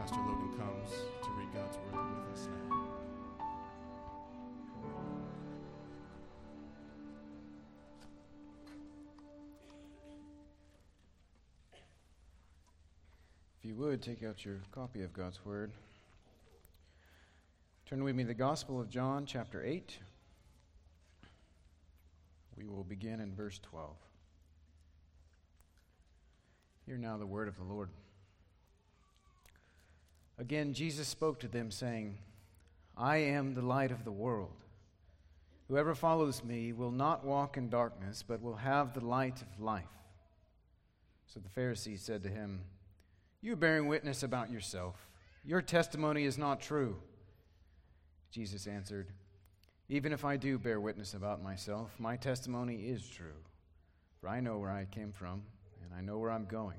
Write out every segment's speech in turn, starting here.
Pastor Logan comes to read God's word with us now. If you would, take out your copy of God's Word. Turn with me to the Gospel of John, chapter 8. We will begin in verse 12. Hear now the word of the Lord. Again, Jesus spoke to them, saying, I am the light of the world. Whoever follows me will not walk in darkness, but will have the light of life. So the Pharisees said to him, You are bearing witness about yourself. Your testimony is not true. Jesus answered, Even if I do bear witness about myself, my testimony is true. For I know where I came from, and I know where I'm going.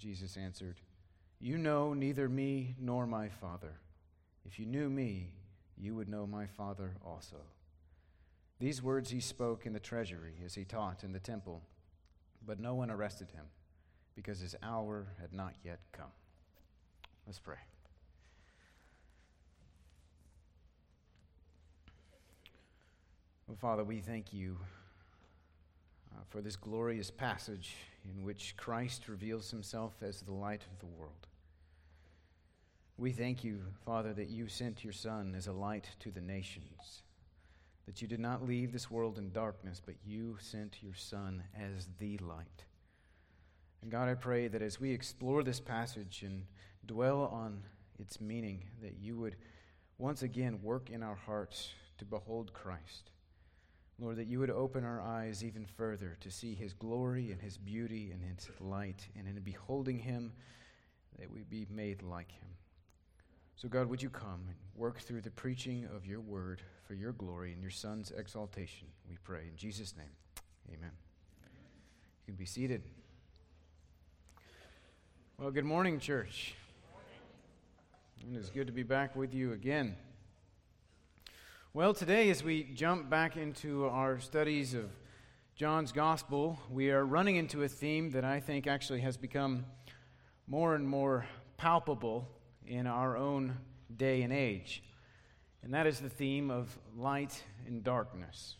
Jesus answered, You know neither me nor my Father. If you knew me, you would know my Father also. These words he spoke in the treasury as he taught in the temple, but no one arrested him because his hour had not yet come. Let's pray. Well, Father, we thank you uh, for this glorious passage in which Christ reveals himself as the light of the world. We thank you, Father, that you sent your Son as a light to the nations, that you did not leave this world in darkness, but you sent your Son as the light. And God, I pray that as we explore this passage and dwell on its meaning, that you would once again work in our hearts to behold Christ Lord, that you would open our eyes even further to see his glory and his beauty and his light, and in beholding him, that we be made like him. So, God, would you come and work through the preaching of your word for your glory and your Son's exaltation, we pray. In Jesus' name, amen. You can be seated. Well, good morning, church. It is good to be back with you again. Well, today, as we jump back into our studies of John's Gospel, we are running into a theme that I think actually has become more and more palpable in our own day and age. And that is the theme of light and darkness.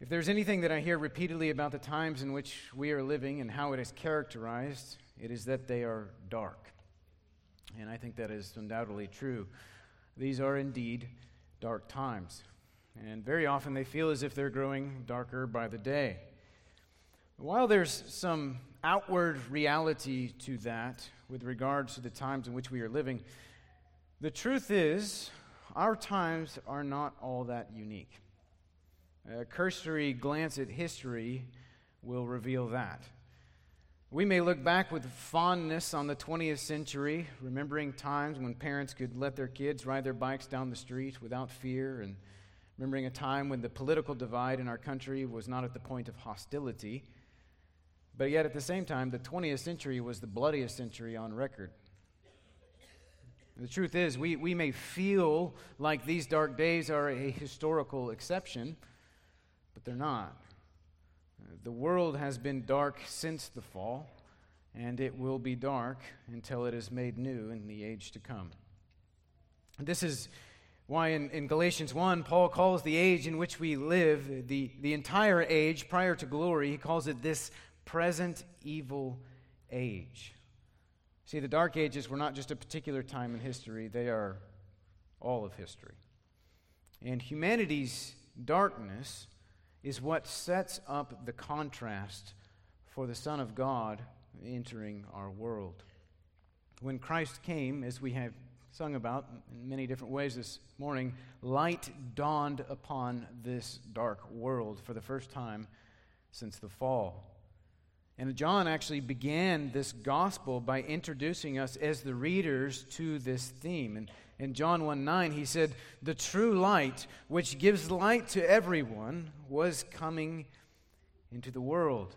If there's anything that I hear repeatedly about the times in which we are living and how it is characterized, it is that they are dark. And I think that is undoubtedly true. These are indeed dark times. And very often they feel as if they're growing darker by the day. While there's some outward reality to that with regards to the times in which we are living, the truth is our times are not all that unique. A cursory glance at history will reveal that. We may look back with fondness on the 20th century, remembering times when parents could let their kids ride their bikes down the street without fear, and remembering a time when the political divide in our country was not at the point of hostility. But yet, at the same time, the 20th century was the bloodiest century on record. The truth is, we, we may feel like these dark days are a historical exception, but they're not. The world has been dark since the fall, and it will be dark until it is made new in the age to come. This is why in, in Galatians 1, Paul calls the age in which we live, the, the entire age prior to glory, he calls it this present evil age. See, the dark ages were not just a particular time in history, they are all of history. And humanity's darkness is what sets up the contrast for the Son of God entering our world. When Christ came, as we have sung about in many different ways this morning, light dawned upon this dark world for the first time since the fall. And John actually began this gospel by introducing us as the readers to this theme. And in John 1 9, he said, The true light, which gives light to everyone, was coming into the world.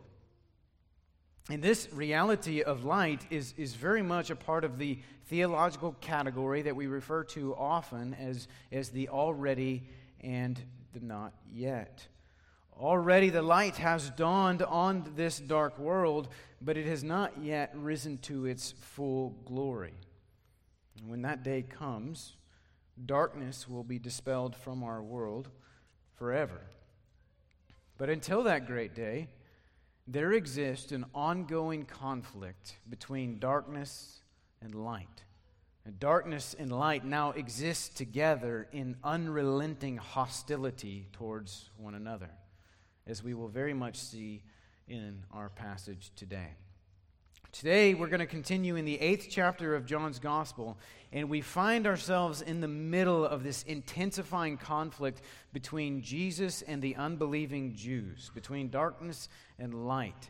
And this reality of light is, is very much a part of the theological category that we refer to often as, as the already and the not yet. Already the light has dawned on this dark world, but it has not yet risen to its full glory. And when that day comes, darkness will be dispelled from our world forever. But until that great day, there exists an ongoing conflict between darkness and light. And darkness and light now exist together in unrelenting hostility towards one another, as we will very much see in our passage today. Today, we're going to continue in the eighth chapter of John's Gospel, and we find ourselves in the middle of this intensifying conflict between Jesus and the unbelieving Jews, between darkness and light.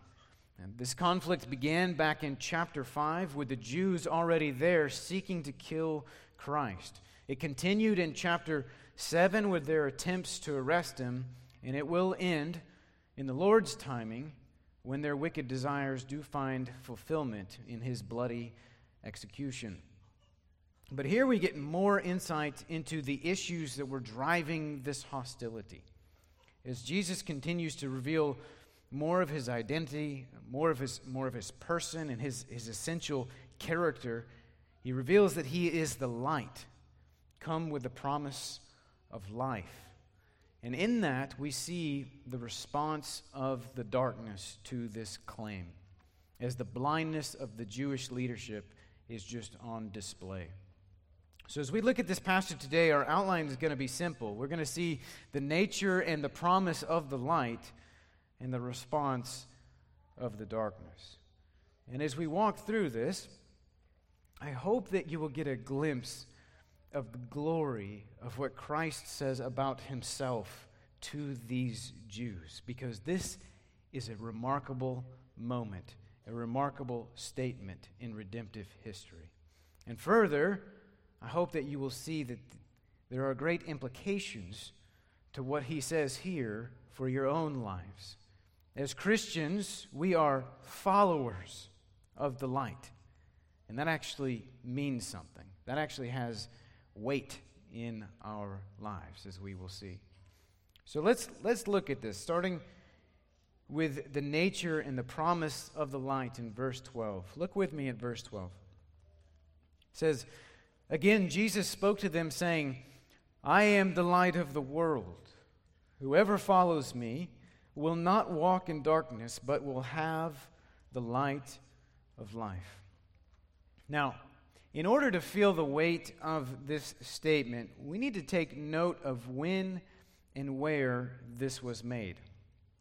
And this conflict began back in chapter 5 with the Jews already there seeking to kill Christ. It continued in chapter 7 with their attempts to arrest him, and it will end in the Lord's timing when their wicked desires do find fulfillment in his bloody execution. But here we get more insight into the issues that were driving this hostility. As Jesus continues to reveal more of his identity, more of his, more of his person, and his, his essential character, he reveals that he is the light, come with the promise of life. And in that, we see the response of the darkness to this claim, as the blindness of the Jewish leadership is just on display. So, as we look at this passage today, our outline is going to be simple. We're going to see the nature and the promise of the light and the response of the darkness. And as we walk through this, I hope that you will get a glimpse of the glory of what Christ says about himself to these Jews, because this is a remarkable moment, a remarkable statement in redemptive history. And further, I hope that you will see that there are great implications to what he says here for your own lives. As Christians, we are followers of the light. And that actually means something. That actually has weight in our lives, as we will see. So let's, let's look at this, starting with the nature and the promise of the light in verse 12. Look with me at verse 12. It says, Again, Jesus spoke to them, saying, I am the light of the world. Whoever follows me will not walk in darkness, but will have the light of life. Now, in order to feel the weight of this statement, we need to take note of when and where this was made.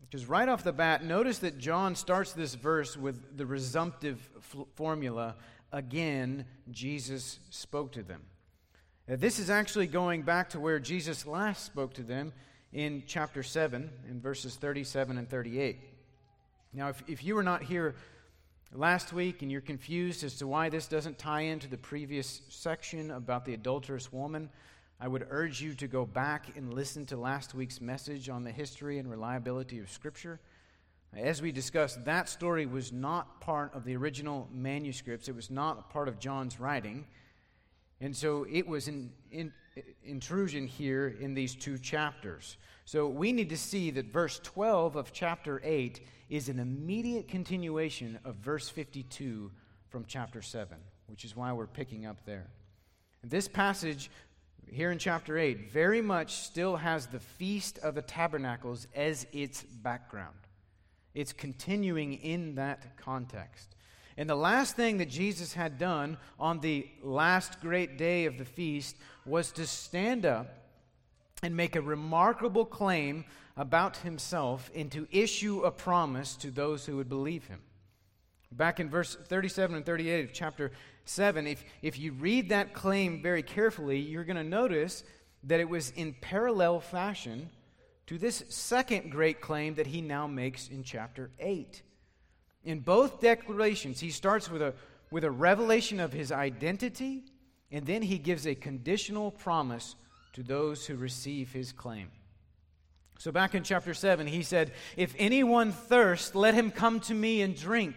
Because right off the bat, notice that John starts this verse with the resumptive f- formula again, Jesus spoke to them. Now, this is actually going back to where Jesus last spoke to them in chapter 7, in verses 37 and 38. Now, if, if you were not here last week and you're confused as to why this doesn't tie into the previous section about the adulterous woman, I would urge you to go back and listen to last week's message on the history and reliability of Scripture. As we discussed, that story was not part of the original manuscripts, it was not part of John's writing. And so it was an in, intrusion here in these two chapters. So we need to see that verse 12 of chapter 8 is an immediate continuation of verse 52 from chapter 7, which is why we're picking up there. This passage here in chapter 8 very much still has the Feast of the Tabernacles as its background. It's continuing in that context. And the last thing that Jesus had done on the last great day of the feast was to stand up and make a remarkable claim about himself and to issue a promise to those who would believe him. Back in verse 37 and 38 of chapter 7, if, if you read that claim very carefully, you're going to notice that it was in parallel fashion to this second great claim that he now makes in chapter 8. In both declarations, he starts with a, with a revelation of his identity, and then he gives a conditional promise to those who receive his claim. So, back in chapter 7, he said, If anyone thirst, let him come to me and drink,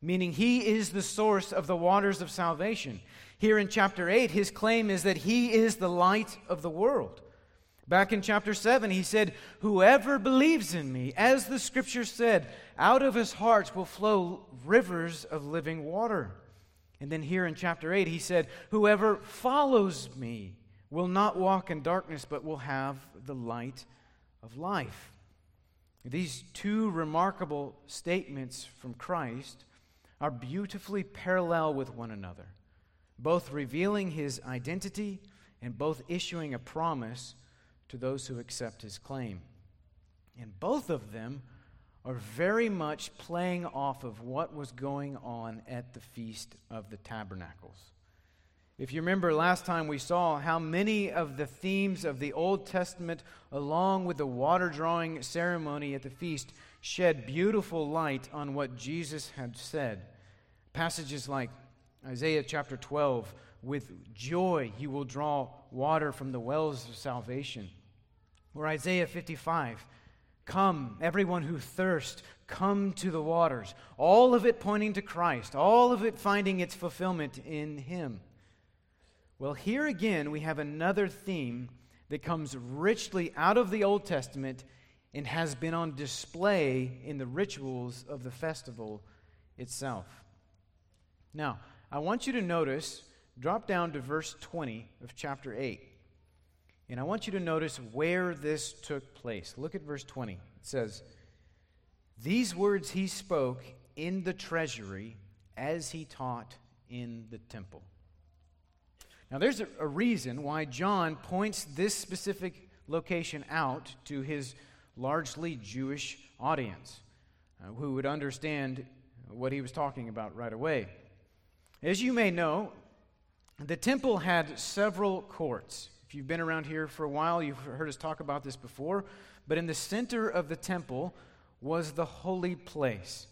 meaning he is the source of the waters of salvation. Here in chapter 8, his claim is that he is the light of the world. Back in chapter 7, he said, Whoever believes in me, as the scripture said, out of his hearts will flow rivers of living water. And then here in chapter 8, he said, Whoever follows me will not walk in darkness, but will have the light of life. These two remarkable statements from Christ are beautifully parallel with one another, both revealing his identity and both issuing a promise to those who accept his claim. And both of them are very much playing off of what was going on at the Feast of the Tabernacles. If you remember last time, we saw how many of the themes of the Old Testament, along with the water drawing ceremony at the feast, shed beautiful light on what Jesus had said. Passages like Isaiah chapter 12, with joy you will draw water from the wells of salvation. Or Isaiah 55, come, everyone who thirsts, come to the waters. All of it pointing to Christ, all of it finding its fulfillment in Him. Well, here again, we have another theme that comes richly out of the Old Testament and has been on display in the rituals of the festival itself. Now, I want you to notice, drop down to verse 20 of chapter 8. And I want you to notice where this took place. Look at verse 20. It says, These words he spoke in the treasury as he taught in the temple. Now, there's a, a reason why John points this specific location out to his largely Jewish audience uh, who would understand what he was talking about right away. As you may know, the temple had several courts. If you've been around here for a while, you've heard us talk about this before. But in the center of the temple was the holy place,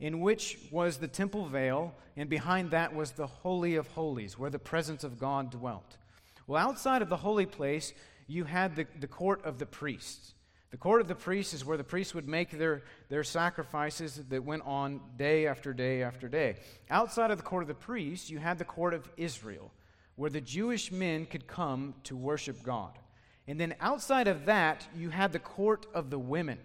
in which was the temple veil, and behind that was the Holy of Holies, where the presence of God dwelt. Well, outside of the holy place, you had the, the court of the priests. The court of the priests is where the priests would make their, their sacrifices that went on day after day after day. Outside of the court of the priests, you had the court of Israel, where the Jewish men could come to worship God. And then outside of that, you had the court of the women.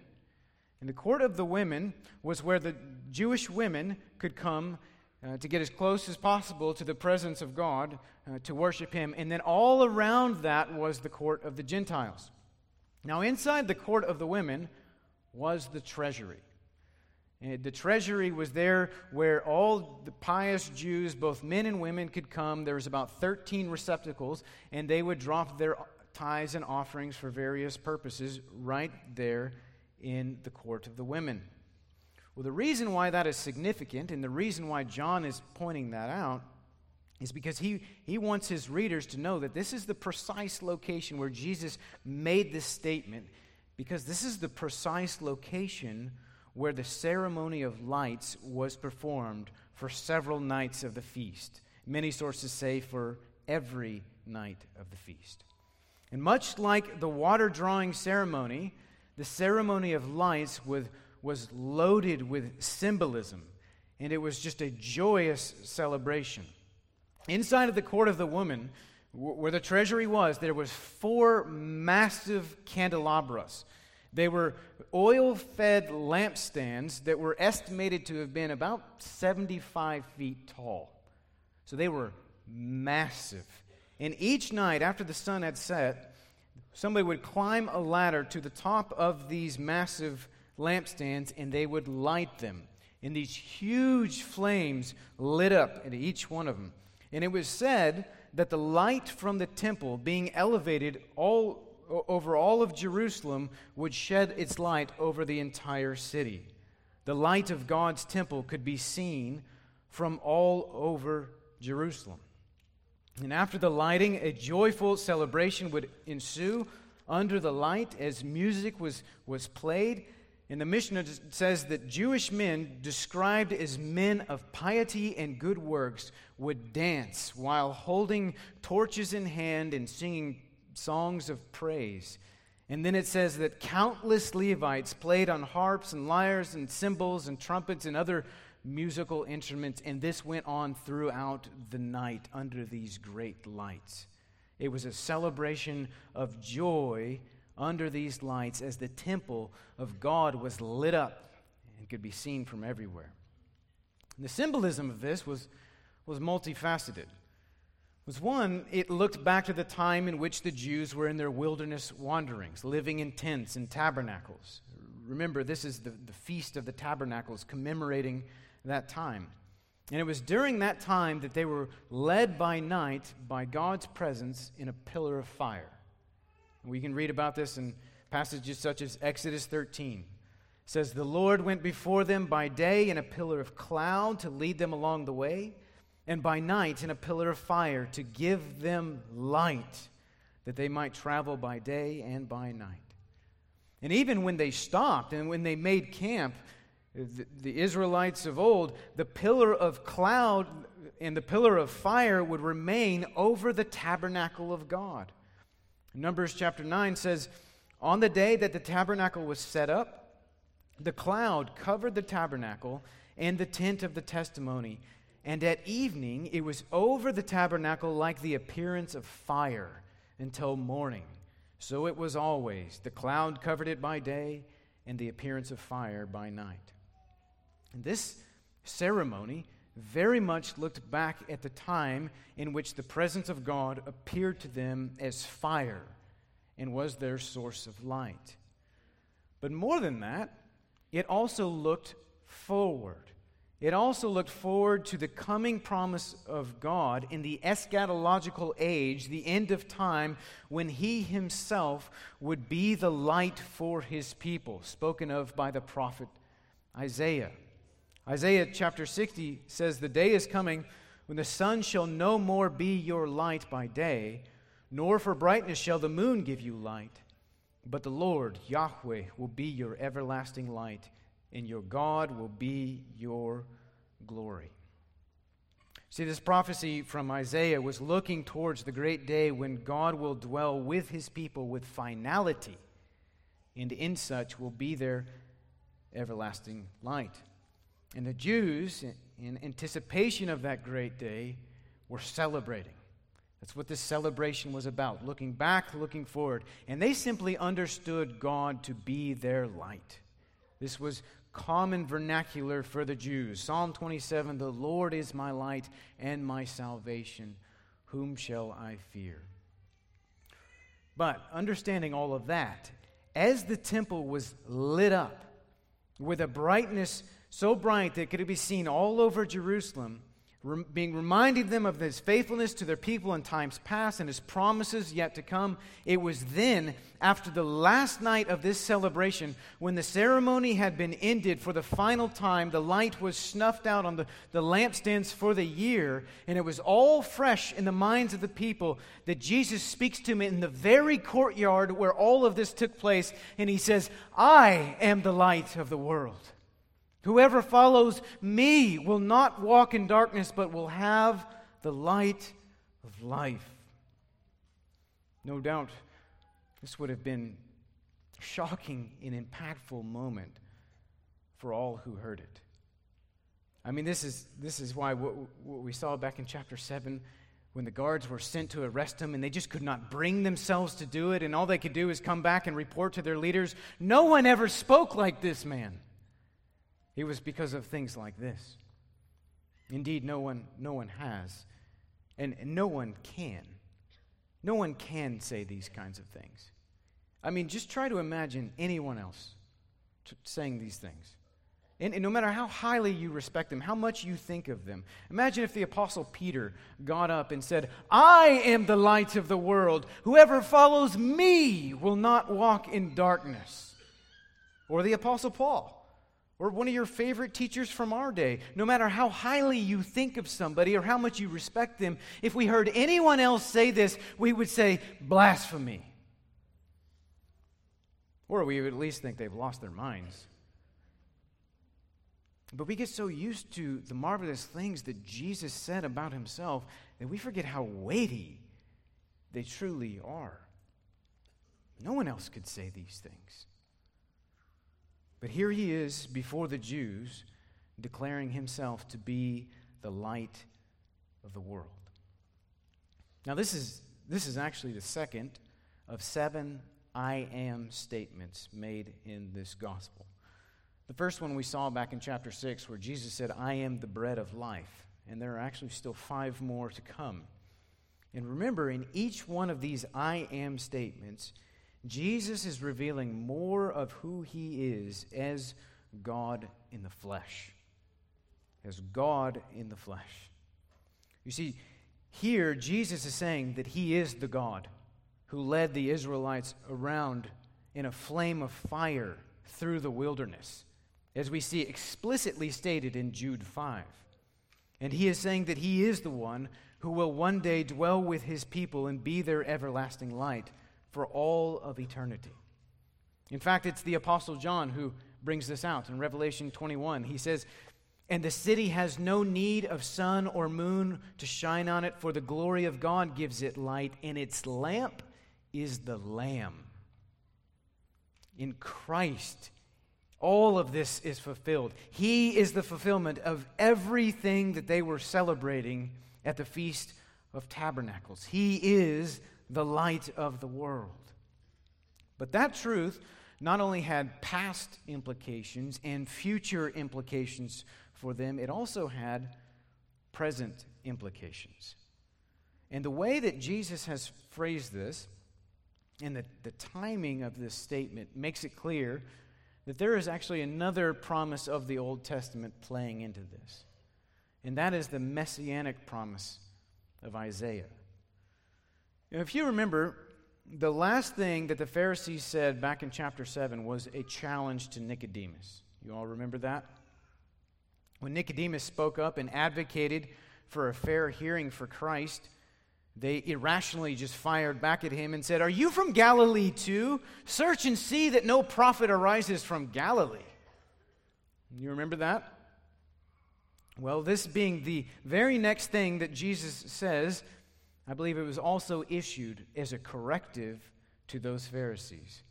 And the court of the women was where the Jewish women could come uh, to get as close as possible to the presence of God uh, to worship Him. And then all around that was the court of the Gentiles. Now, inside the court of the women was the treasury. And the treasury was there where all the pious Jews, both men and women, could come. There was about 13 receptacles, and they would drop their tithes and offerings for various purposes right there in the court of the women. Well, the reason why that is significant, and the reason why John is pointing that out, is because he, he wants his readers to know that this is the precise location where Jesus made this statement, because this is the precise location where the ceremony of lights was performed for several nights of the feast. Many sources say for every night of the feast. And much like the water drawing ceremony, the ceremony of lights was, was loaded with symbolism, and it was just a joyous celebration. Inside of the court of the woman, where the treasury was, there was four massive candelabras. They were oil-fed lampstands that were estimated to have been about 75 feet tall. So they were massive. And each night after the sun had set, somebody would climb a ladder to the top of these massive lampstands and they would light them. And these huge flames lit up at each one of them. And it was said that the light from the temple being elevated all over all of Jerusalem would shed its light over the entire city. The light of God's temple could be seen from all over Jerusalem. And after the lighting, a joyful celebration would ensue under the light as music was, was played. And the Mishnah says that Jewish men, described as men of piety and good works, would dance while holding torches in hand and singing songs of praise. And then it says that countless Levites played on harps and lyres and cymbals and trumpets and other musical instruments, and this went on throughout the night under these great lights. It was a celebration of joy under these lights as the temple of God was lit up and could be seen from everywhere. And the symbolism of this was, was multifaceted. Was one, it looked back to the time in which the Jews were in their wilderness wanderings, living in tents and tabernacles. Remember, this is the, the Feast of the Tabernacles, commemorating that time. And it was during that time that they were led by night by God's presence in a pillar of fire. We can read about this in passages such as Exodus 13. It says, The Lord went before them by day in a pillar of cloud to lead them along the way, and by night in a pillar of fire to give them light, that they might travel by day and by night. And even when they stopped and when they made camp, the, the Israelites of old, the pillar of cloud and the pillar of fire would remain over the tabernacle of God. Numbers chapter 9 says, On the day that the tabernacle was set up, the cloud covered the tabernacle and the tent of the testimony. And at evening, it was over the tabernacle like the appearance of fire until morning. So it was always. The cloud covered it by day, and the appearance of fire by night. And this ceremony very much looked back at the time in which the presence of God appeared to them as fire and was their source of light. But more than that, it also looked forward. It also looked forward to the coming promise of God in the eschatological age, the end of time, when He Himself would be the light for His people, spoken of by the prophet Isaiah. Isaiah chapter 60 says, The day is coming when the sun shall no more be your light by day, nor for brightness shall the moon give you light. But the Lord, Yahweh, will be your everlasting light, and your God will be your glory. See, this prophecy from Isaiah was looking towards the great day when God will dwell with his people with finality, and in such will be their everlasting light. And the Jews, in anticipation of that great day, were celebrating. That's what this celebration was about looking back, looking forward. And they simply understood God to be their light. This was common vernacular for the Jews. Psalm 27 The Lord is my light and my salvation. Whom shall I fear? But understanding all of that, as the temple was lit up with a brightness so bright that it could be seen all over Jerusalem, being reminding them of his faithfulness to their people in times past and his promises yet to come. It was then, after the last night of this celebration, when the ceremony had been ended for the final time, the light was snuffed out on the, the lampstands for the year, and it was all fresh in the minds of the people that Jesus speaks to them in the very courtyard where all of this took place, and he says, I am the light of the world. Whoever follows me will not walk in darkness, but will have the light of life. No doubt, this would have been shocking and impactful moment for all who heard it. I mean, this is, this is why what, what we saw back in chapter 7 when the guards were sent to arrest him and they just could not bring themselves to do it, and all they could do is come back and report to their leaders no one ever spoke like this man. It was because of things like this. Indeed, no one, no one has, and, no one can. No one can say these kinds of things. I mean, just try to imagine anyone else t- saying these things. And, and, no matter how highly you respect them, how much you think of them. Imagine if the Apostle Peter got up and said, I am the light of the world. Whoever follows me will not walk in darkness. Or the Apostle Paul or one of your favorite teachers from our day, no matter how highly you think of somebody or how much you respect them, if we heard anyone else say this, we would say blasphemy. Or we would at least think they've lost their minds. But we get so used to the marvelous things that Jesus said about himself that we forget how weighty they truly are. No one else could say these things. But here he is before the Jews, declaring himself to be the light of the world. Now, this is, this is actually the second of seven I am statements made in this gospel. The first one we saw back in chapter 6, where Jesus said, I am the bread of life. And there are actually still five more to come. And remember, in each one of these I am statements, Jesus is revealing more of who he is as God in the flesh. As God in the flesh. You see, here Jesus is saying that he is the God who led the Israelites around in a flame of fire through the wilderness, as we see explicitly stated in Jude 5. And he is saying that he is the one who will one day dwell with his people and be their everlasting light for all of eternity. In fact, it's the Apostle John who brings this out in Revelation 21. He says, And the city has no need of sun or moon to shine on it, for the glory of God gives it light, and its lamp is the Lamb. In Christ, all of this is fulfilled. He is the fulfillment of everything that they were celebrating at the Feast of Tabernacles. He is the light of the world. But that truth not only had past implications and future implications for them, it also had present implications. And the way that Jesus has phrased this and the, the timing of this statement makes it clear that there is actually another promise of the Old Testament playing into this. And that is the messianic promise of Isaiah. If you remember, the last thing that the Pharisees said back in chapter 7 was a challenge to Nicodemus. You all remember that? When Nicodemus spoke up and advocated for a fair hearing for Christ, they irrationally just fired back at him and said, Are you from Galilee too? Search and see that no prophet arises from Galilee. You remember that? Well, this being the very next thing that Jesus says, I believe it was also issued as a corrective to those Pharisees.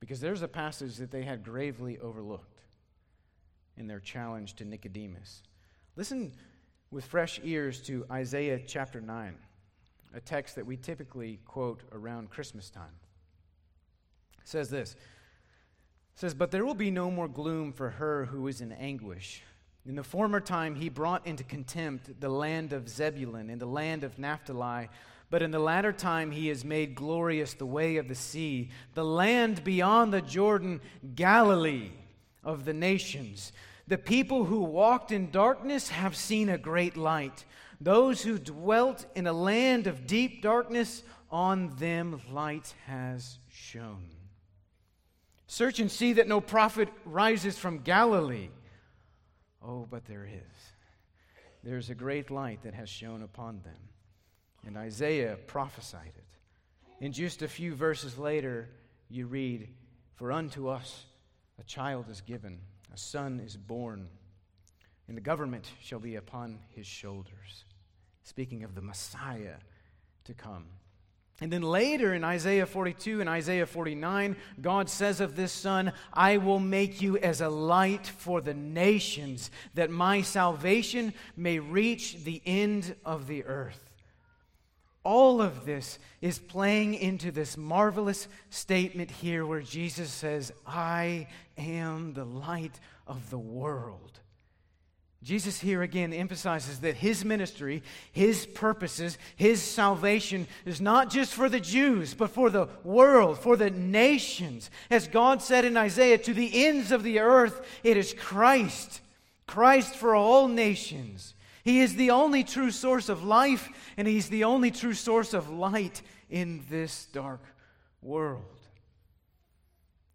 Because there's a passage that they had gravely overlooked in their challenge to Nicodemus. Listen with fresh ears to Isaiah chapter 9, a text that we typically quote around Christmas time. It says this. It says, But there will be no more gloom for her who is in anguish. In the former time, he brought into contempt the land of Zebulun and the land of Naphtali. But in the latter time, he has made glorious the way of the sea, the land beyond the Jordan, Galilee of the nations. The people who walked in darkness have seen a great light. Those who dwelt in a land of deep darkness, on them light has shone. Search and see that no prophet rises from Galilee. Oh, but there is. There's a great light that has shone upon them. And Isaiah prophesied it. In just a few verses later, you read, For unto us a child is given, a son is born, and the government shall be upon his shoulders. Speaking of the Messiah to come. And then later in Isaiah 42 and Isaiah 49, God says of this son, I will make you as a light for the nations, that my salvation may reach the end of the earth. All of this is playing into this marvelous statement here where Jesus says, I am the light of the world. Jesus here again emphasizes that his ministry, his purposes, his salvation is not just for the Jews, but for the world, for the nations. As God said in Isaiah, to the ends of the earth, it is Christ, Christ for all nations. He is the only true source of life, and he's the only true source of light in this dark world.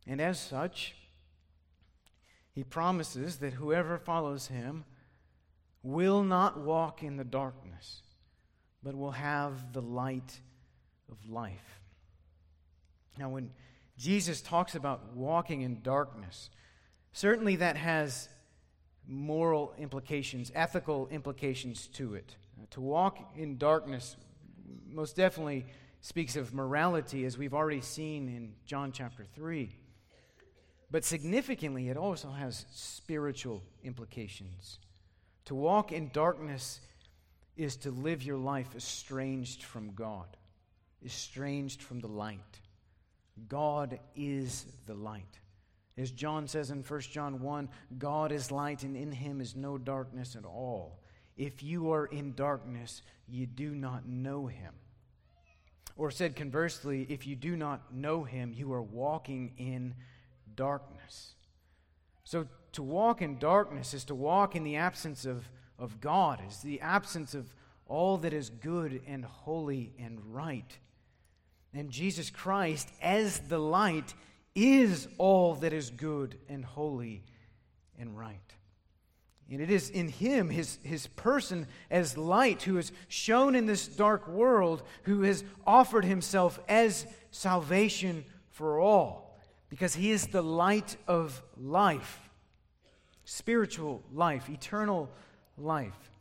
And as such, he promises that whoever follows him will not walk in the darkness, but will have the light of life. Now, when Jesus talks about walking in darkness, certainly that has moral implications, ethical implications to it. Uh, to walk in darkness most definitely speaks of morality, as we've already seen in John chapter 3. But significantly, it also has spiritual implications. To walk in darkness is to live your life estranged from God, estranged from the light. God is the light. As John says in 1 John 1, God is light, and in him is no darkness at all. If you are in darkness, you do not know him. Or said conversely, if you do not know him, you are walking in darkness. So to walk in darkness is to walk in the absence of, of God, is the absence of all that is good and holy and right. And Jesus Christ, as the light, is all that is good and holy and right. And it is in him, his, his person as light, who is shown in this dark world, who has offered himself as salvation for all, because he is the light of life, spiritual life, eternal life.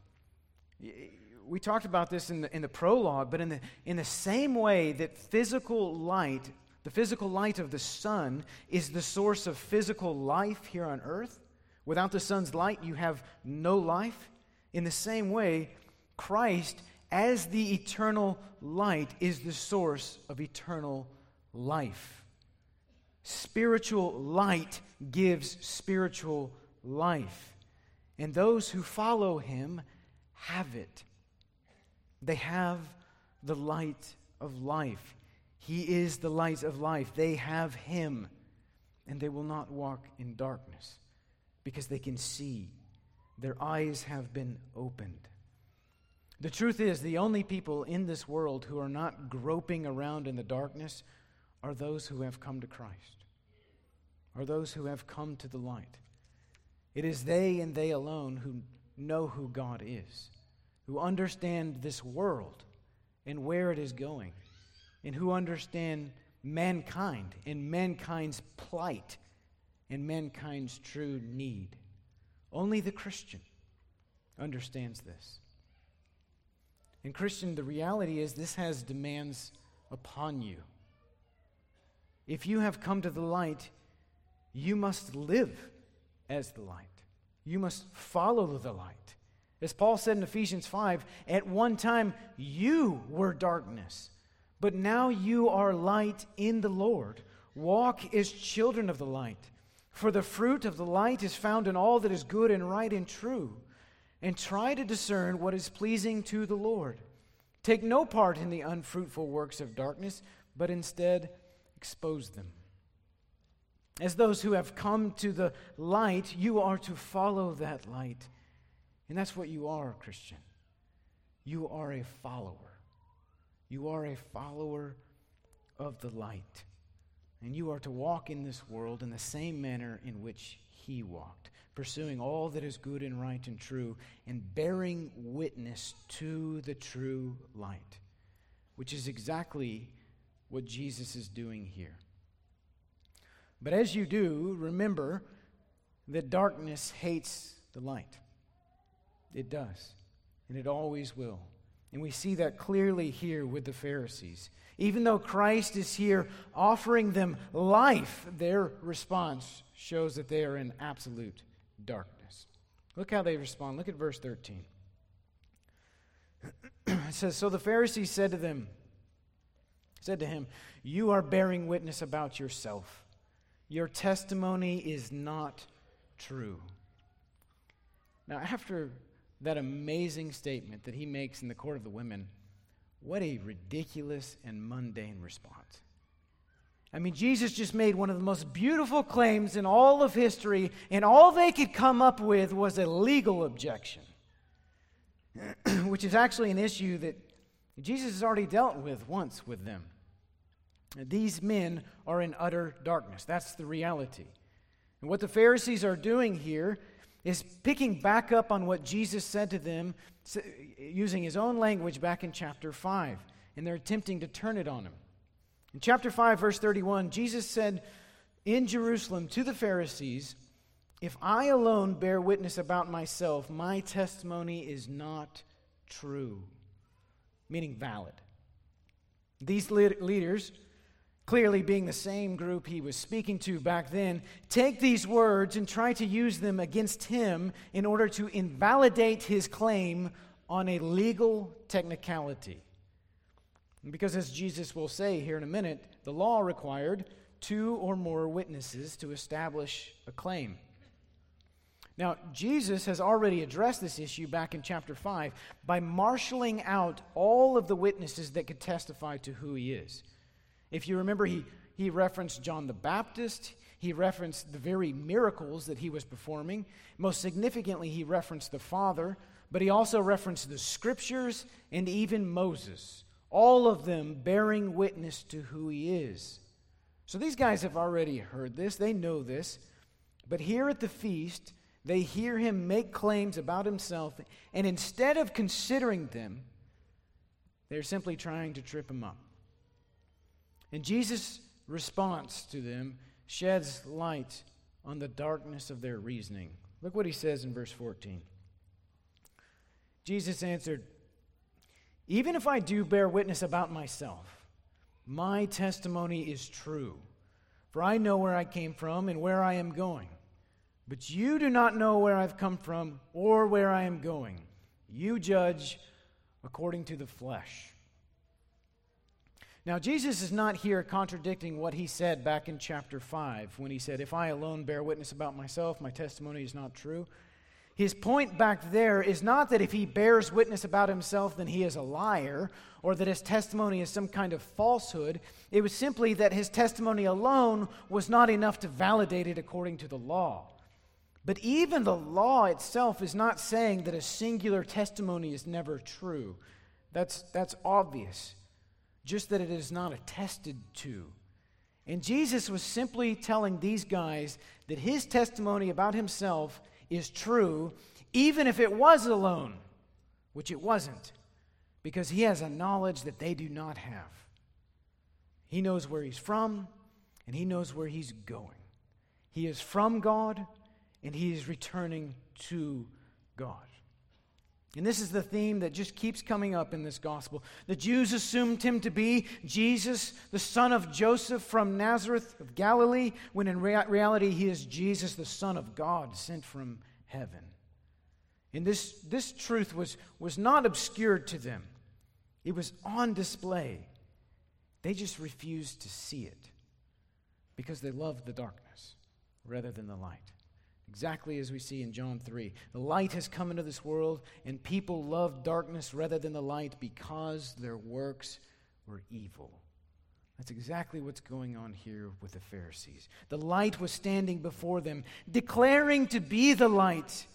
We talked about this in the, in the prologue, but in the, in the same way that physical light, the physical light of the sun, is the source of physical life here on earth, Without the sun's light, you have no life. In the same way, Christ, as the eternal light, is the source of eternal life. Spiritual light gives spiritual life. And those who follow him have it. They have the light of life. He is the light of life. They have him, and they will not walk in darkness because they can see. Their eyes have been opened. The truth is, the only people in this world who are not groping around in the darkness are those who have come to Christ, are those who have come to the light. It is they and they alone who know who God is, who understand this world and where it is going, and who understand mankind and mankind's plight and mankind's true need. Only the Christian understands this. And, Christian, the reality is this has demands upon you. If you have come to the light, you must live as the light. You must follow the light. As Paul said in Ephesians 5, at one time you were darkness, but now you are light in the Lord. Walk as children of the light. For the fruit of the light is found in all that is good and right and true. And try to discern what is pleasing to the Lord. Take no part in the unfruitful works of darkness, but instead expose them. As those who have come to the light, you are to follow that light. And that's what you are, Christian. You are a follower. You are a follower of the light. And you are to walk in this world in the same manner in which he walked, pursuing all that is good and right and true, and bearing witness to the true light, which is exactly what Jesus is doing here. But as you do, remember that darkness hates the light. It does, and it always will. And we see that clearly here with the Pharisees. Even though Christ is here offering them life, their response shows that they are in absolute darkness. Look how they respond. Look at verse 13. it says, So the Pharisees said to them, said to him, You are bearing witness about yourself. Your testimony is not true. Now, after that amazing statement that he makes in the court of the women, what a ridiculous and mundane response. I mean, Jesus just made one of the most beautiful claims in all of history, and all they could come up with was a legal objection, which is actually an issue that Jesus has already dealt with once with them. These men are in utter darkness. That's the reality. And what the Pharisees are doing here is picking back up on what Jesus said to them using his own language back in chapter 5, and they're attempting to turn it on him. In chapter 5, verse 31, Jesus said in Jerusalem to the Pharisees, If I alone bear witness about myself, my testimony is not true, meaning valid. These leaders, clearly being the same group he was speaking to back then, take these words and try to use them against him in order to invalidate his claim on a legal technicality. Because, as Jesus will say here in a minute, the law required two or more witnesses to establish a claim. Now, Jesus has already addressed this issue back in chapter 5 by marshaling out all of the witnesses that could testify to who he is. If you remember, he, he referenced John the Baptist, he referenced the very miracles that he was performing. Most significantly, he referenced the Father, but he also referenced the scriptures and even Moses, all of them bearing witness to who he is. So these guys have already heard this, they know this. But here at the feast, they hear him make claims about himself, and instead of considering them, they're simply trying to trip him up. And Jesus' response to them sheds light on the darkness of their reasoning. Look what he says in verse 14. Jesus answered, Even if I do bear witness about myself, my testimony is true, for I know where I came from and where I am going. But you do not know where I've come from or where I am going. You judge according to the flesh. Now, Jesus is not here contradicting what he said back in chapter 5 when he said, If I alone bear witness about myself, my testimony is not true. His point back there is not that if he bears witness about himself, then he is a liar, or that his testimony is some kind of falsehood. It was simply that his testimony alone was not enough to validate it according to the law. But even the law itself is not saying that a singular testimony is never true. That's, that's obvious, just that it is not attested to. And Jesus was simply telling these guys that his testimony about himself is true, even if it was alone, which it wasn't, because he has a knowledge that they do not have. He knows where he's from, and he knows where he's going. He is from God and he is returning to God. And this is the theme that just keeps coming up in this gospel. The Jews assumed him to be Jesus, the son of Joseph from Nazareth of Galilee, when in rea- reality he is Jesus, the Son of God, sent from heaven. And this, this truth was, was not obscured to them, it was on display. They just refused to see it because they loved the darkness rather than the light. Exactly as we see in John 3. The light has come into this world, and people love darkness rather than the light because their works were evil. That's exactly what's going on here with the Pharisees. The light was standing before them, declaring to be the light,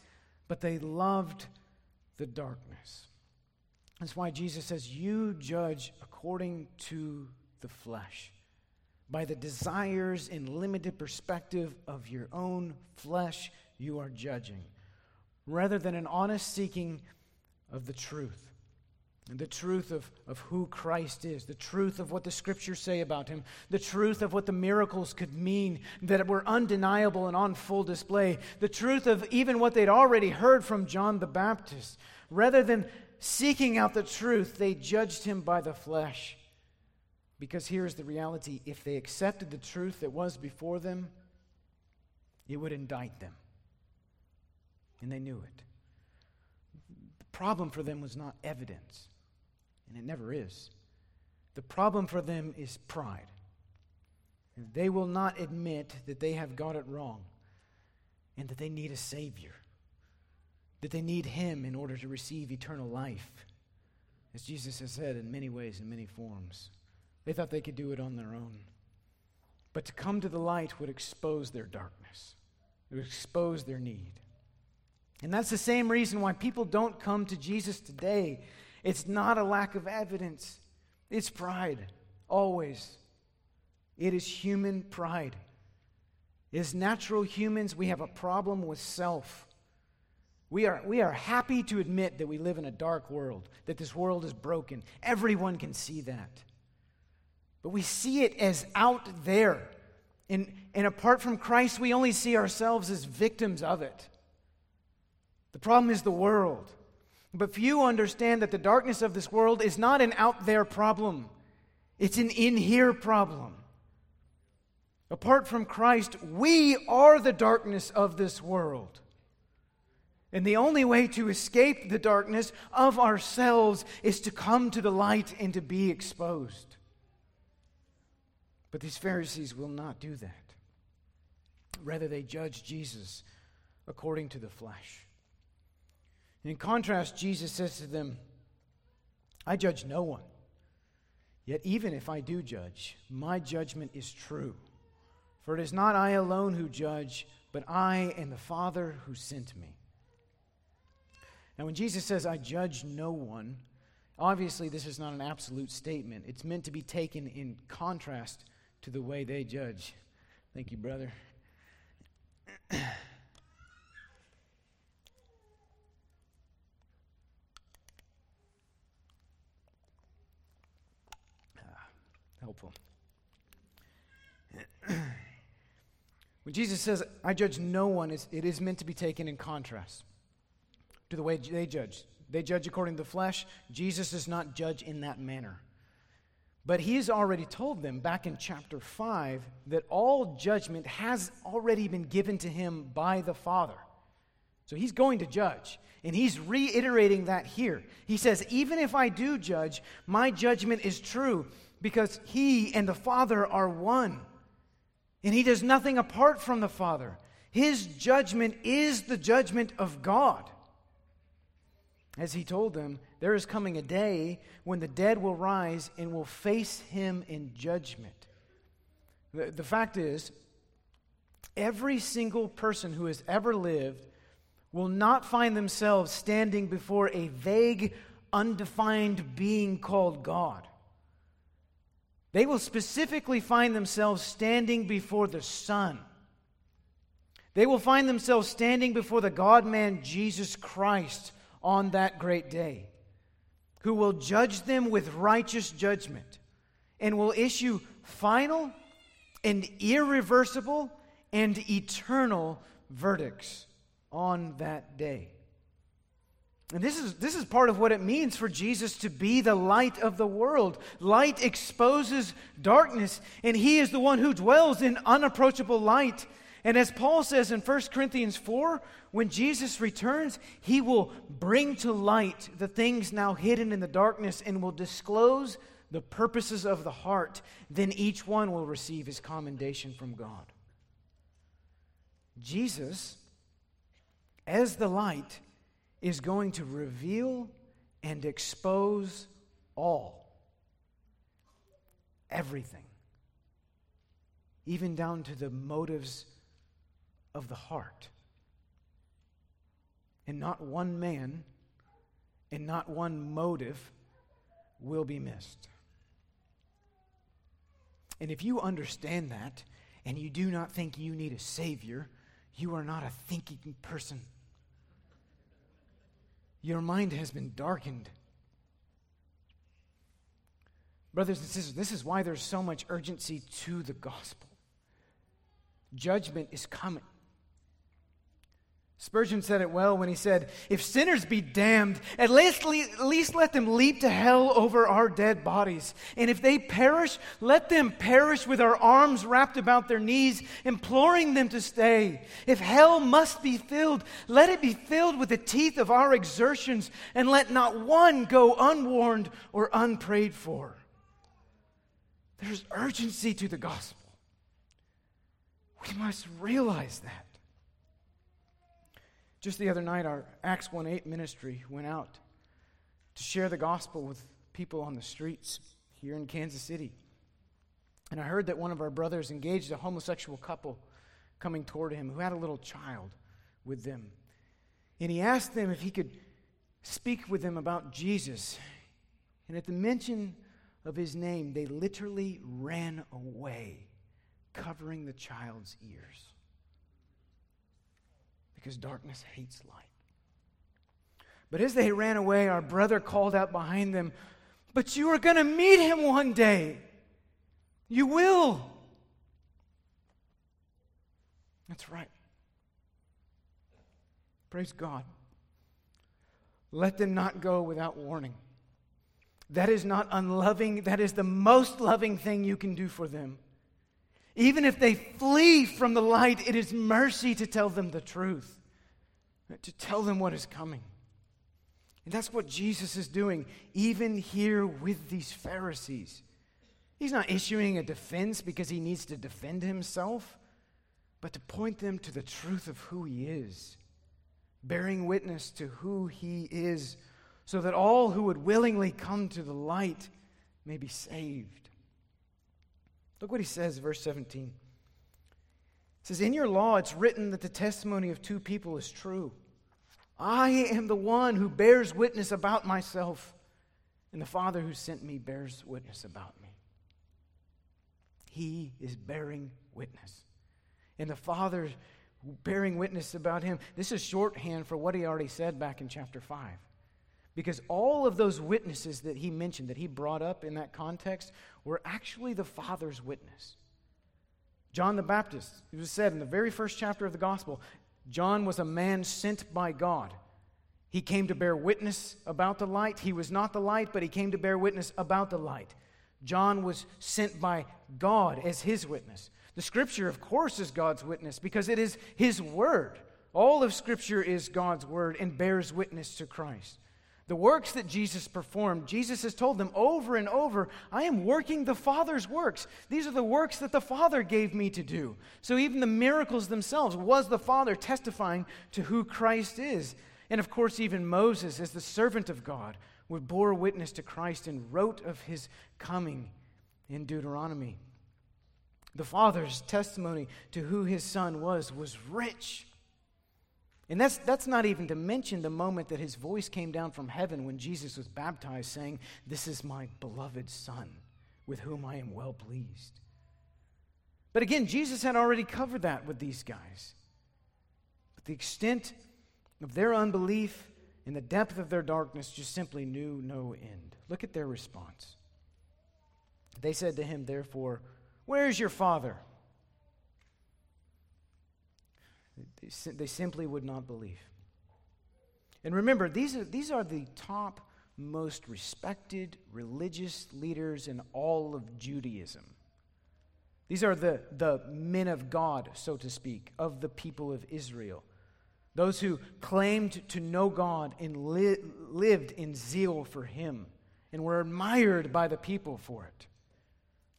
but they loved the darkness. That's why Jesus says, You judge according to the flesh by the desires and limited perspective of your own flesh, you are judging, rather than an honest seeking of the truth. And the truth of, of who Christ is, the truth of what the scriptures say about him, the truth of what the miracles could mean that were undeniable and on full display, the truth of even what they'd already heard from John the Baptist. Rather than seeking out the truth, they judged him by the flesh because here's the reality if they accepted the truth that was before them, it would indict them. And they knew it. The problem for them was not evidence, and it never is. The problem for them is pride. They will not admit that they have got it wrong and that they need a Savior, that they need Him in order to receive eternal life, as Jesus has said in many ways, in many forms. They thought they could do it on their own. But to come to the light would expose their darkness, it would expose their need. And that's the same reason why people don't come to Jesus today. It's not a lack of evidence, it's pride, always. It is human pride. As natural humans, we have a problem with self. We are, we are happy to admit that we live in a dark world, that this world is broken. Everyone can see that. But we see it as out there. And, and apart from Christ, we only see ourselves as victims of it. The problem is the world. But few understand that the darkness of this world is not an out there problem, it's an in here problem. Apart from Christ, we are the darkness of this world. And the only way to escape the darkness of ourselves is to come to the light and to be exposed. But these Pharisees will not do that. Rather, they judge Jesus according to the flesh. In contrast, Jesus says to them, I judge no one. Yet, even if I do judge, my judgment is true. For it is not I alone who judge, but I and the Father who sent me. Now, when Jesus says, I judge no one, obviously this is not an absolute statement. It's meant to be taken in contrast to the way they judge. Thank you, brother. Ah, helpful. when Jesus says, I judge no one, it is meant to be taken in contrast to the way they judge. They judge according to the flesh. Jesus does not judge in that manner. But he has already told them back in chapter 5 that all judgment has already been given to him by the Father. So he's going to judge. And he's reiterating that here. He says, Even if I do judge, my judgment is true because he and the Father are one. And he does nothing apart from the Father. His judgment is the judgment of God. As he told them, there is coming a day when the dead will rise and will face him in judgment. The, the fact is, every single person who has ever lived will not find themselves standing before a vague, undefined being called God. They will specifically find themselves standing before the Son. They will find themselves standing before the God man Jesus Christ on that great day, who will judge them with righteous judgment and will issue final and irreversible and eternal verdicts on that day. And this is, this is part of what it means for Jesus to be the light of the world. Light exposes darkness, and He is the one who dwells in unapproachable light. And as Paul says in 1 Corinthians 4, when Jesus returns, He will bring to light the things now hidden in the darkness and will disclose the purposes of the heart. Then each one will receive his commendation from God. Jesus, as the light, is going to reveal and expose all. Everything. Even down to the motives of the heart. And not one man and not one motive will be missed. And if you understand that and you do not think you need a Savior, you are not a thinking person. Your mind has been darkened. Brothers and sisters, this is why there's so much urgency to the gospel. Judgment is coming. Spurgeon said it well when he said, If sinners be damned, at least, at least let them leap to hell over our dead bodies. And if they perish, let them perish with our arms wrapped about their knees, imploring them to stay. If hell must be filled, let it be filled with the teeth of our exertions, and let not one go unwarned or unprayed for. There's urgency to the gospel. We must realize that. Just the other night, our Acts 1 8 ministry went out to share the gospel with people on the streets here in Kansas City. And I heard that one of our brothers engaged a homosexual couple coming toward him who had a little child with them. And he asked them if he could speak with them about Jesus. And at the mention of his name, they literally ran away, covering the child's ears because darkness hates light. But as they ran away, our brother called out behind them, But you are going to meet him one day. You will. That's right. Praise God. Let them not go without warning. That is not unloving. That is the most loving thing you can do for them. Even if they flee from the light, it is mercy to tell them the truth, to tell them what is coming. And that's what Jesus is doing, even here with these Pharisees. He's not issuing a defense because he needs to defend himself, but to point them to the truth of who he is, bearing witness to who he is so that all who would willingly come to the light may be saved. Look what he says, verse 17. It says, In your law it's written that the testimony of two people is true. I am the one who bears witness about myself, and the Father who sent me bears witness about me. He is bearing witness. And the Father bearing witness about him, this is shorthand for what he already said back in chapter 5. Because all of those witnesses that he mentioned, that he brought up in that context, were actually the Father's witness. John the Baptist, it was said in the very first chapter of the gospel, John was a man sent by God. He came to bear witness about the light. He was not the light, but he came to bear witness about the light. John was sent by God as his witness. The scripture, of course, is God's witness because it is his word. All of scripture is God's word and bears witness to Christ. The works that Jesus performed, Jesus has told them over and over, I am working the Father's works. These are the works that the Father gave me to do. So even the miracles themselves was the Father testifying to who Christ is. And of course, even Moses, as the servant of God, would bore witness to Christ and wrote of his coming in Deuteronomy. The Father's testimony to who his Son was was rich. And that's, that's not even to mention the moment that his voice came down from heaven when Jesus was baptized, saying, This is my beloved Son, with whom I am well pleased. But again, Jesus had already covered that with these guys. But the extent of their unbelief and the depth of their darkness just simply knew no end. Look at their response. They said to him, therefore, Where is your father? They, they simply would not believe. And remember, these are, these are the top, most respected religious leaders in all of Judaism. These are the, the men of God, so to speak, of the people of Israel. Those who claimed to know God and li- lived in zeal for Him and were admired by the people for it.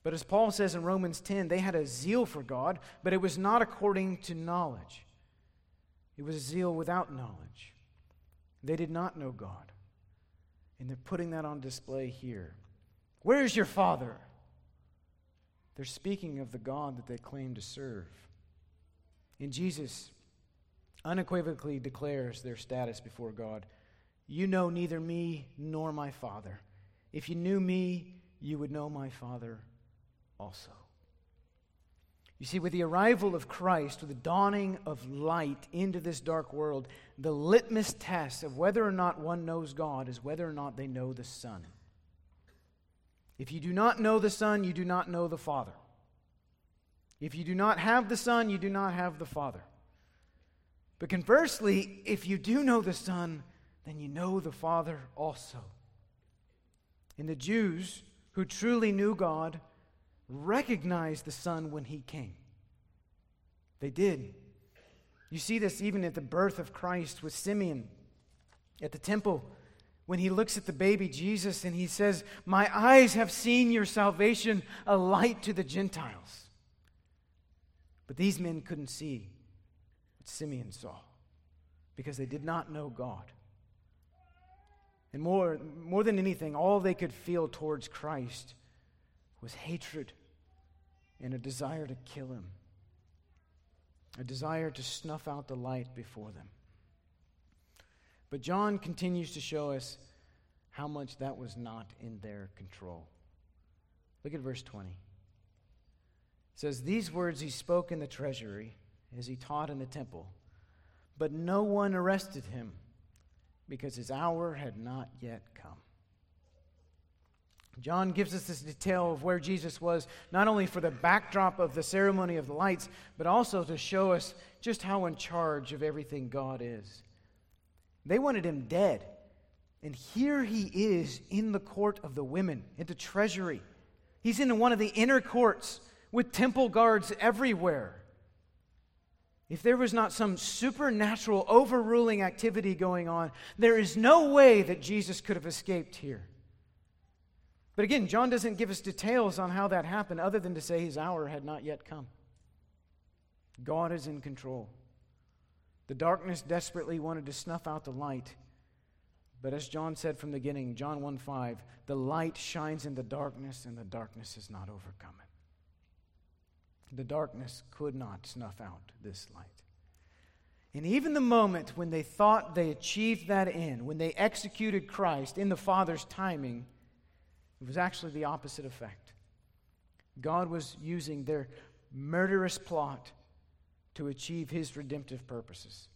But as Paul says in Romans 10, they had a zeal for God, but it was not according to knowledge. It was zeal without knowledge. They did not know God. And they're putting that on display here. Where is your father? They're speaking of the God that they claim to serve. And Jesus unequivocally declares their status before God You know neither me nor my Father. If you knew me, you would know my Father also. You see, with the arrival of Christ, with the dawning of light into this dark world, the litmus test of whether or not one knows God is whether or not they know the Son. If you do not know the Son, you do not know the Father. If you do not have the Son, you do not have the Father. But conversely, if you do know the Son, then you know the Father also. And the Jews who truly knew God recognized the Son when he came. They did. You see this even at the birth of Christ with Simeon at the temple when he looks at the baby Jesus and he says, My eyes have seen your salvation, a light to the Gentiles. But these men couldn't see what Simeon saw because they did not know God. And more, more than anything, all they could feel towards Christ was hatred and a desire to kill him, a desire to snuff out the light before them. But John continues to show us how much that was not in their control. Look at verse 20. It says, These words he spoke in the treasury as he taught in the temple, but no one arrested him because his hour had not yet come. John gives us this detail of where Jesus was, not only for the backdrop of the ceremony of the lights, but also to show us just how in charge of everything God is. They wanted him dead. And here he is in the court of the women, in the treasury. He's in one of the inner courts with temple guards everywhere. If there was not some supernatural overruling activity going on, there is no way that Jesus could have escaped here. But again, John doesn't give us details on how that happened other than to say his hour had not yet come. God is in control. The darkness desperately wanted to snuff out the light. But as John said from the beginning, John 1 5, the light shines in the darkness, and the darkness is not overcome it. The darkness could not snuff out this light. And even the moment when they thought they achieved that end, when they executed Christ in the Father's timing, it was actually the opposite effect. God was using their murderous plot to achieve his redemptive purposes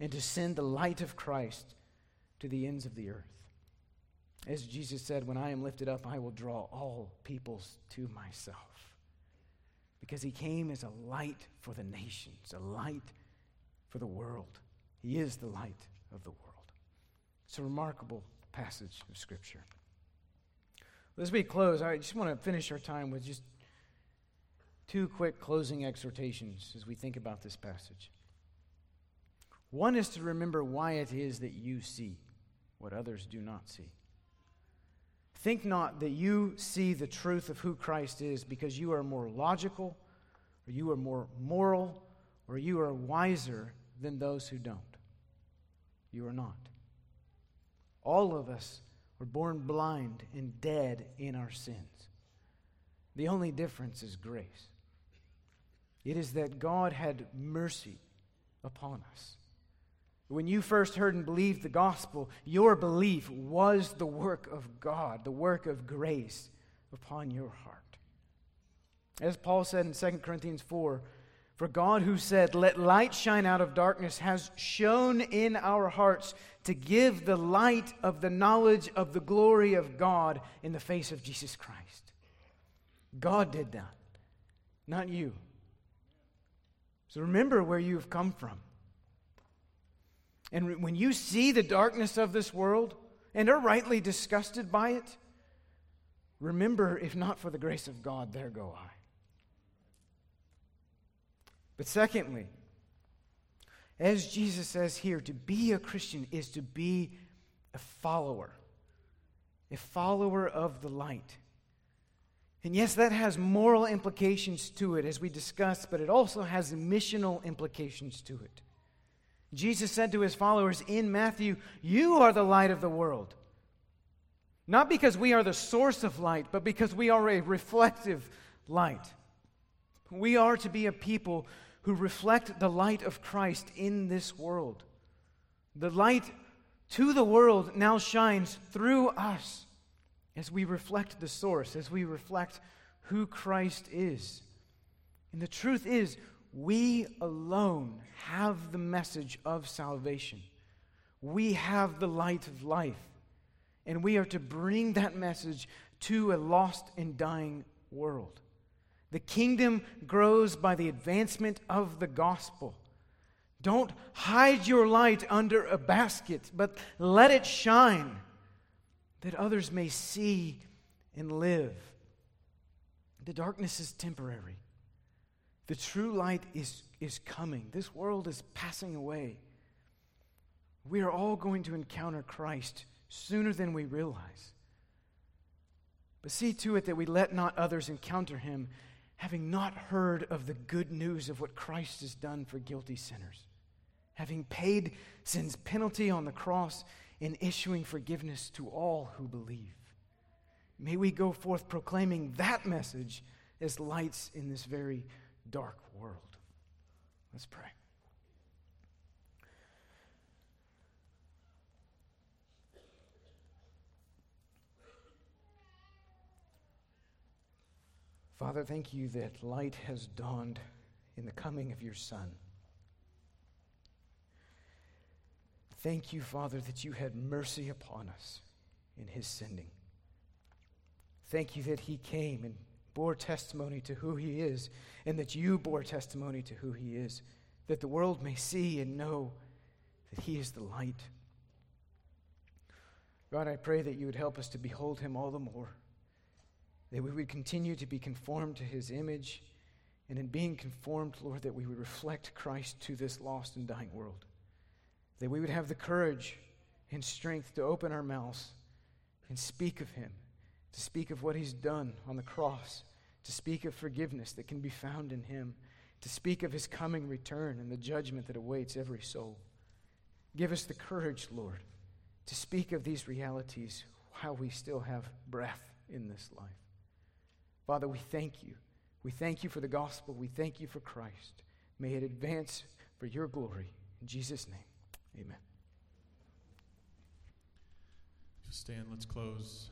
and to send the light of Christ to the ends of the earth. As Jesus said, When I am lifted up, I will draw all peoples to myself. Because he came as a light for the nations, a light for the world. He is the light of the world. It's a remarkable passage of Scripture. As we close, I just want to finish our time with just two quick closing exhortations as we think about this passage. One is to remember why it is that you see what others do not see. Think not that you see the truth of who Christ is because you are more logical, or you are more moral, or you are wiser than those who don't. You are not. All of us were born blind and dead in our sins. The only difference is grace. It is that God had mercy upon us. When you first heard and believed the gospel, your belief was the work of God, the work of grace upon your heart. As Paul said in 2 Corinthians 4, for God, who said, Let light shine out of darkness, has shone in our hearts to give the light of the knowledge of the glory of God in the face of Jesus Christ. God did that, not you. So remember where you've come from. And when you see the darkness of this world and are rightly disgusted by it, remember, if not for the grace of God, there go I. But secondly, as Jesus says here, to be a Christian is to be a follower, a follower of the light. And yes, that has moral implications to it, as we discussed, but it also has missional implications to it. Jesus said to his followers in Matthew, You are the light of the world. Not because we are the source of light, but because we are a reflective light. We are to be a people who reflect the light of Christ in this world. The light to the world now shines through us as we reflect the source, as we reflect who Christ is. And the truth is, we alone have the message of salvation. We have the light of life. And we are to bring that message to a lost and dying world. The kingdom grows by the advancement of the gospel. Don't hide your light under a basket, but let it shine that others may see and live. The darkness is temporary. The true light is, is coming. This world is passing away. We are all going to encounter Christ sooner than we realize. But see to it that we let not others encounter him having not heard of the good news of what Christ has done for guilty sinners, having paid sin's penalty on the cross and issuing forgiveness to all who believe. May we go forth proclaiming that message as lights in this very dark world. Let's pray. Father, thank you that light has dawned in the coming of your Son. Thank you, Father, that you had mercy upon us in his sending. Thank you that he came and bore testimony to who he is, and that you bore testimony to who he is, that the world may see and know that he is the light. God, I pray that you would help us to behold him all the more, that we would continue to be conformed to his image, and in being conformed, Lord, that we would reflect Christ to this lost and dying world, that we would have the courage and strength to open our mouths and speak of him, to speak of what he's done on the cross, to speak of forgiveness that can be found in him, to speak of his coming return and the judgment that awaits every soul. Give us the courage, Lord, to speak of these realities while we still have breath in this life. Father, we thank you. We thank you for the gospel. We thank you for Christ. May it advance for your glory. In Jesus' name, amen. Stand, let's close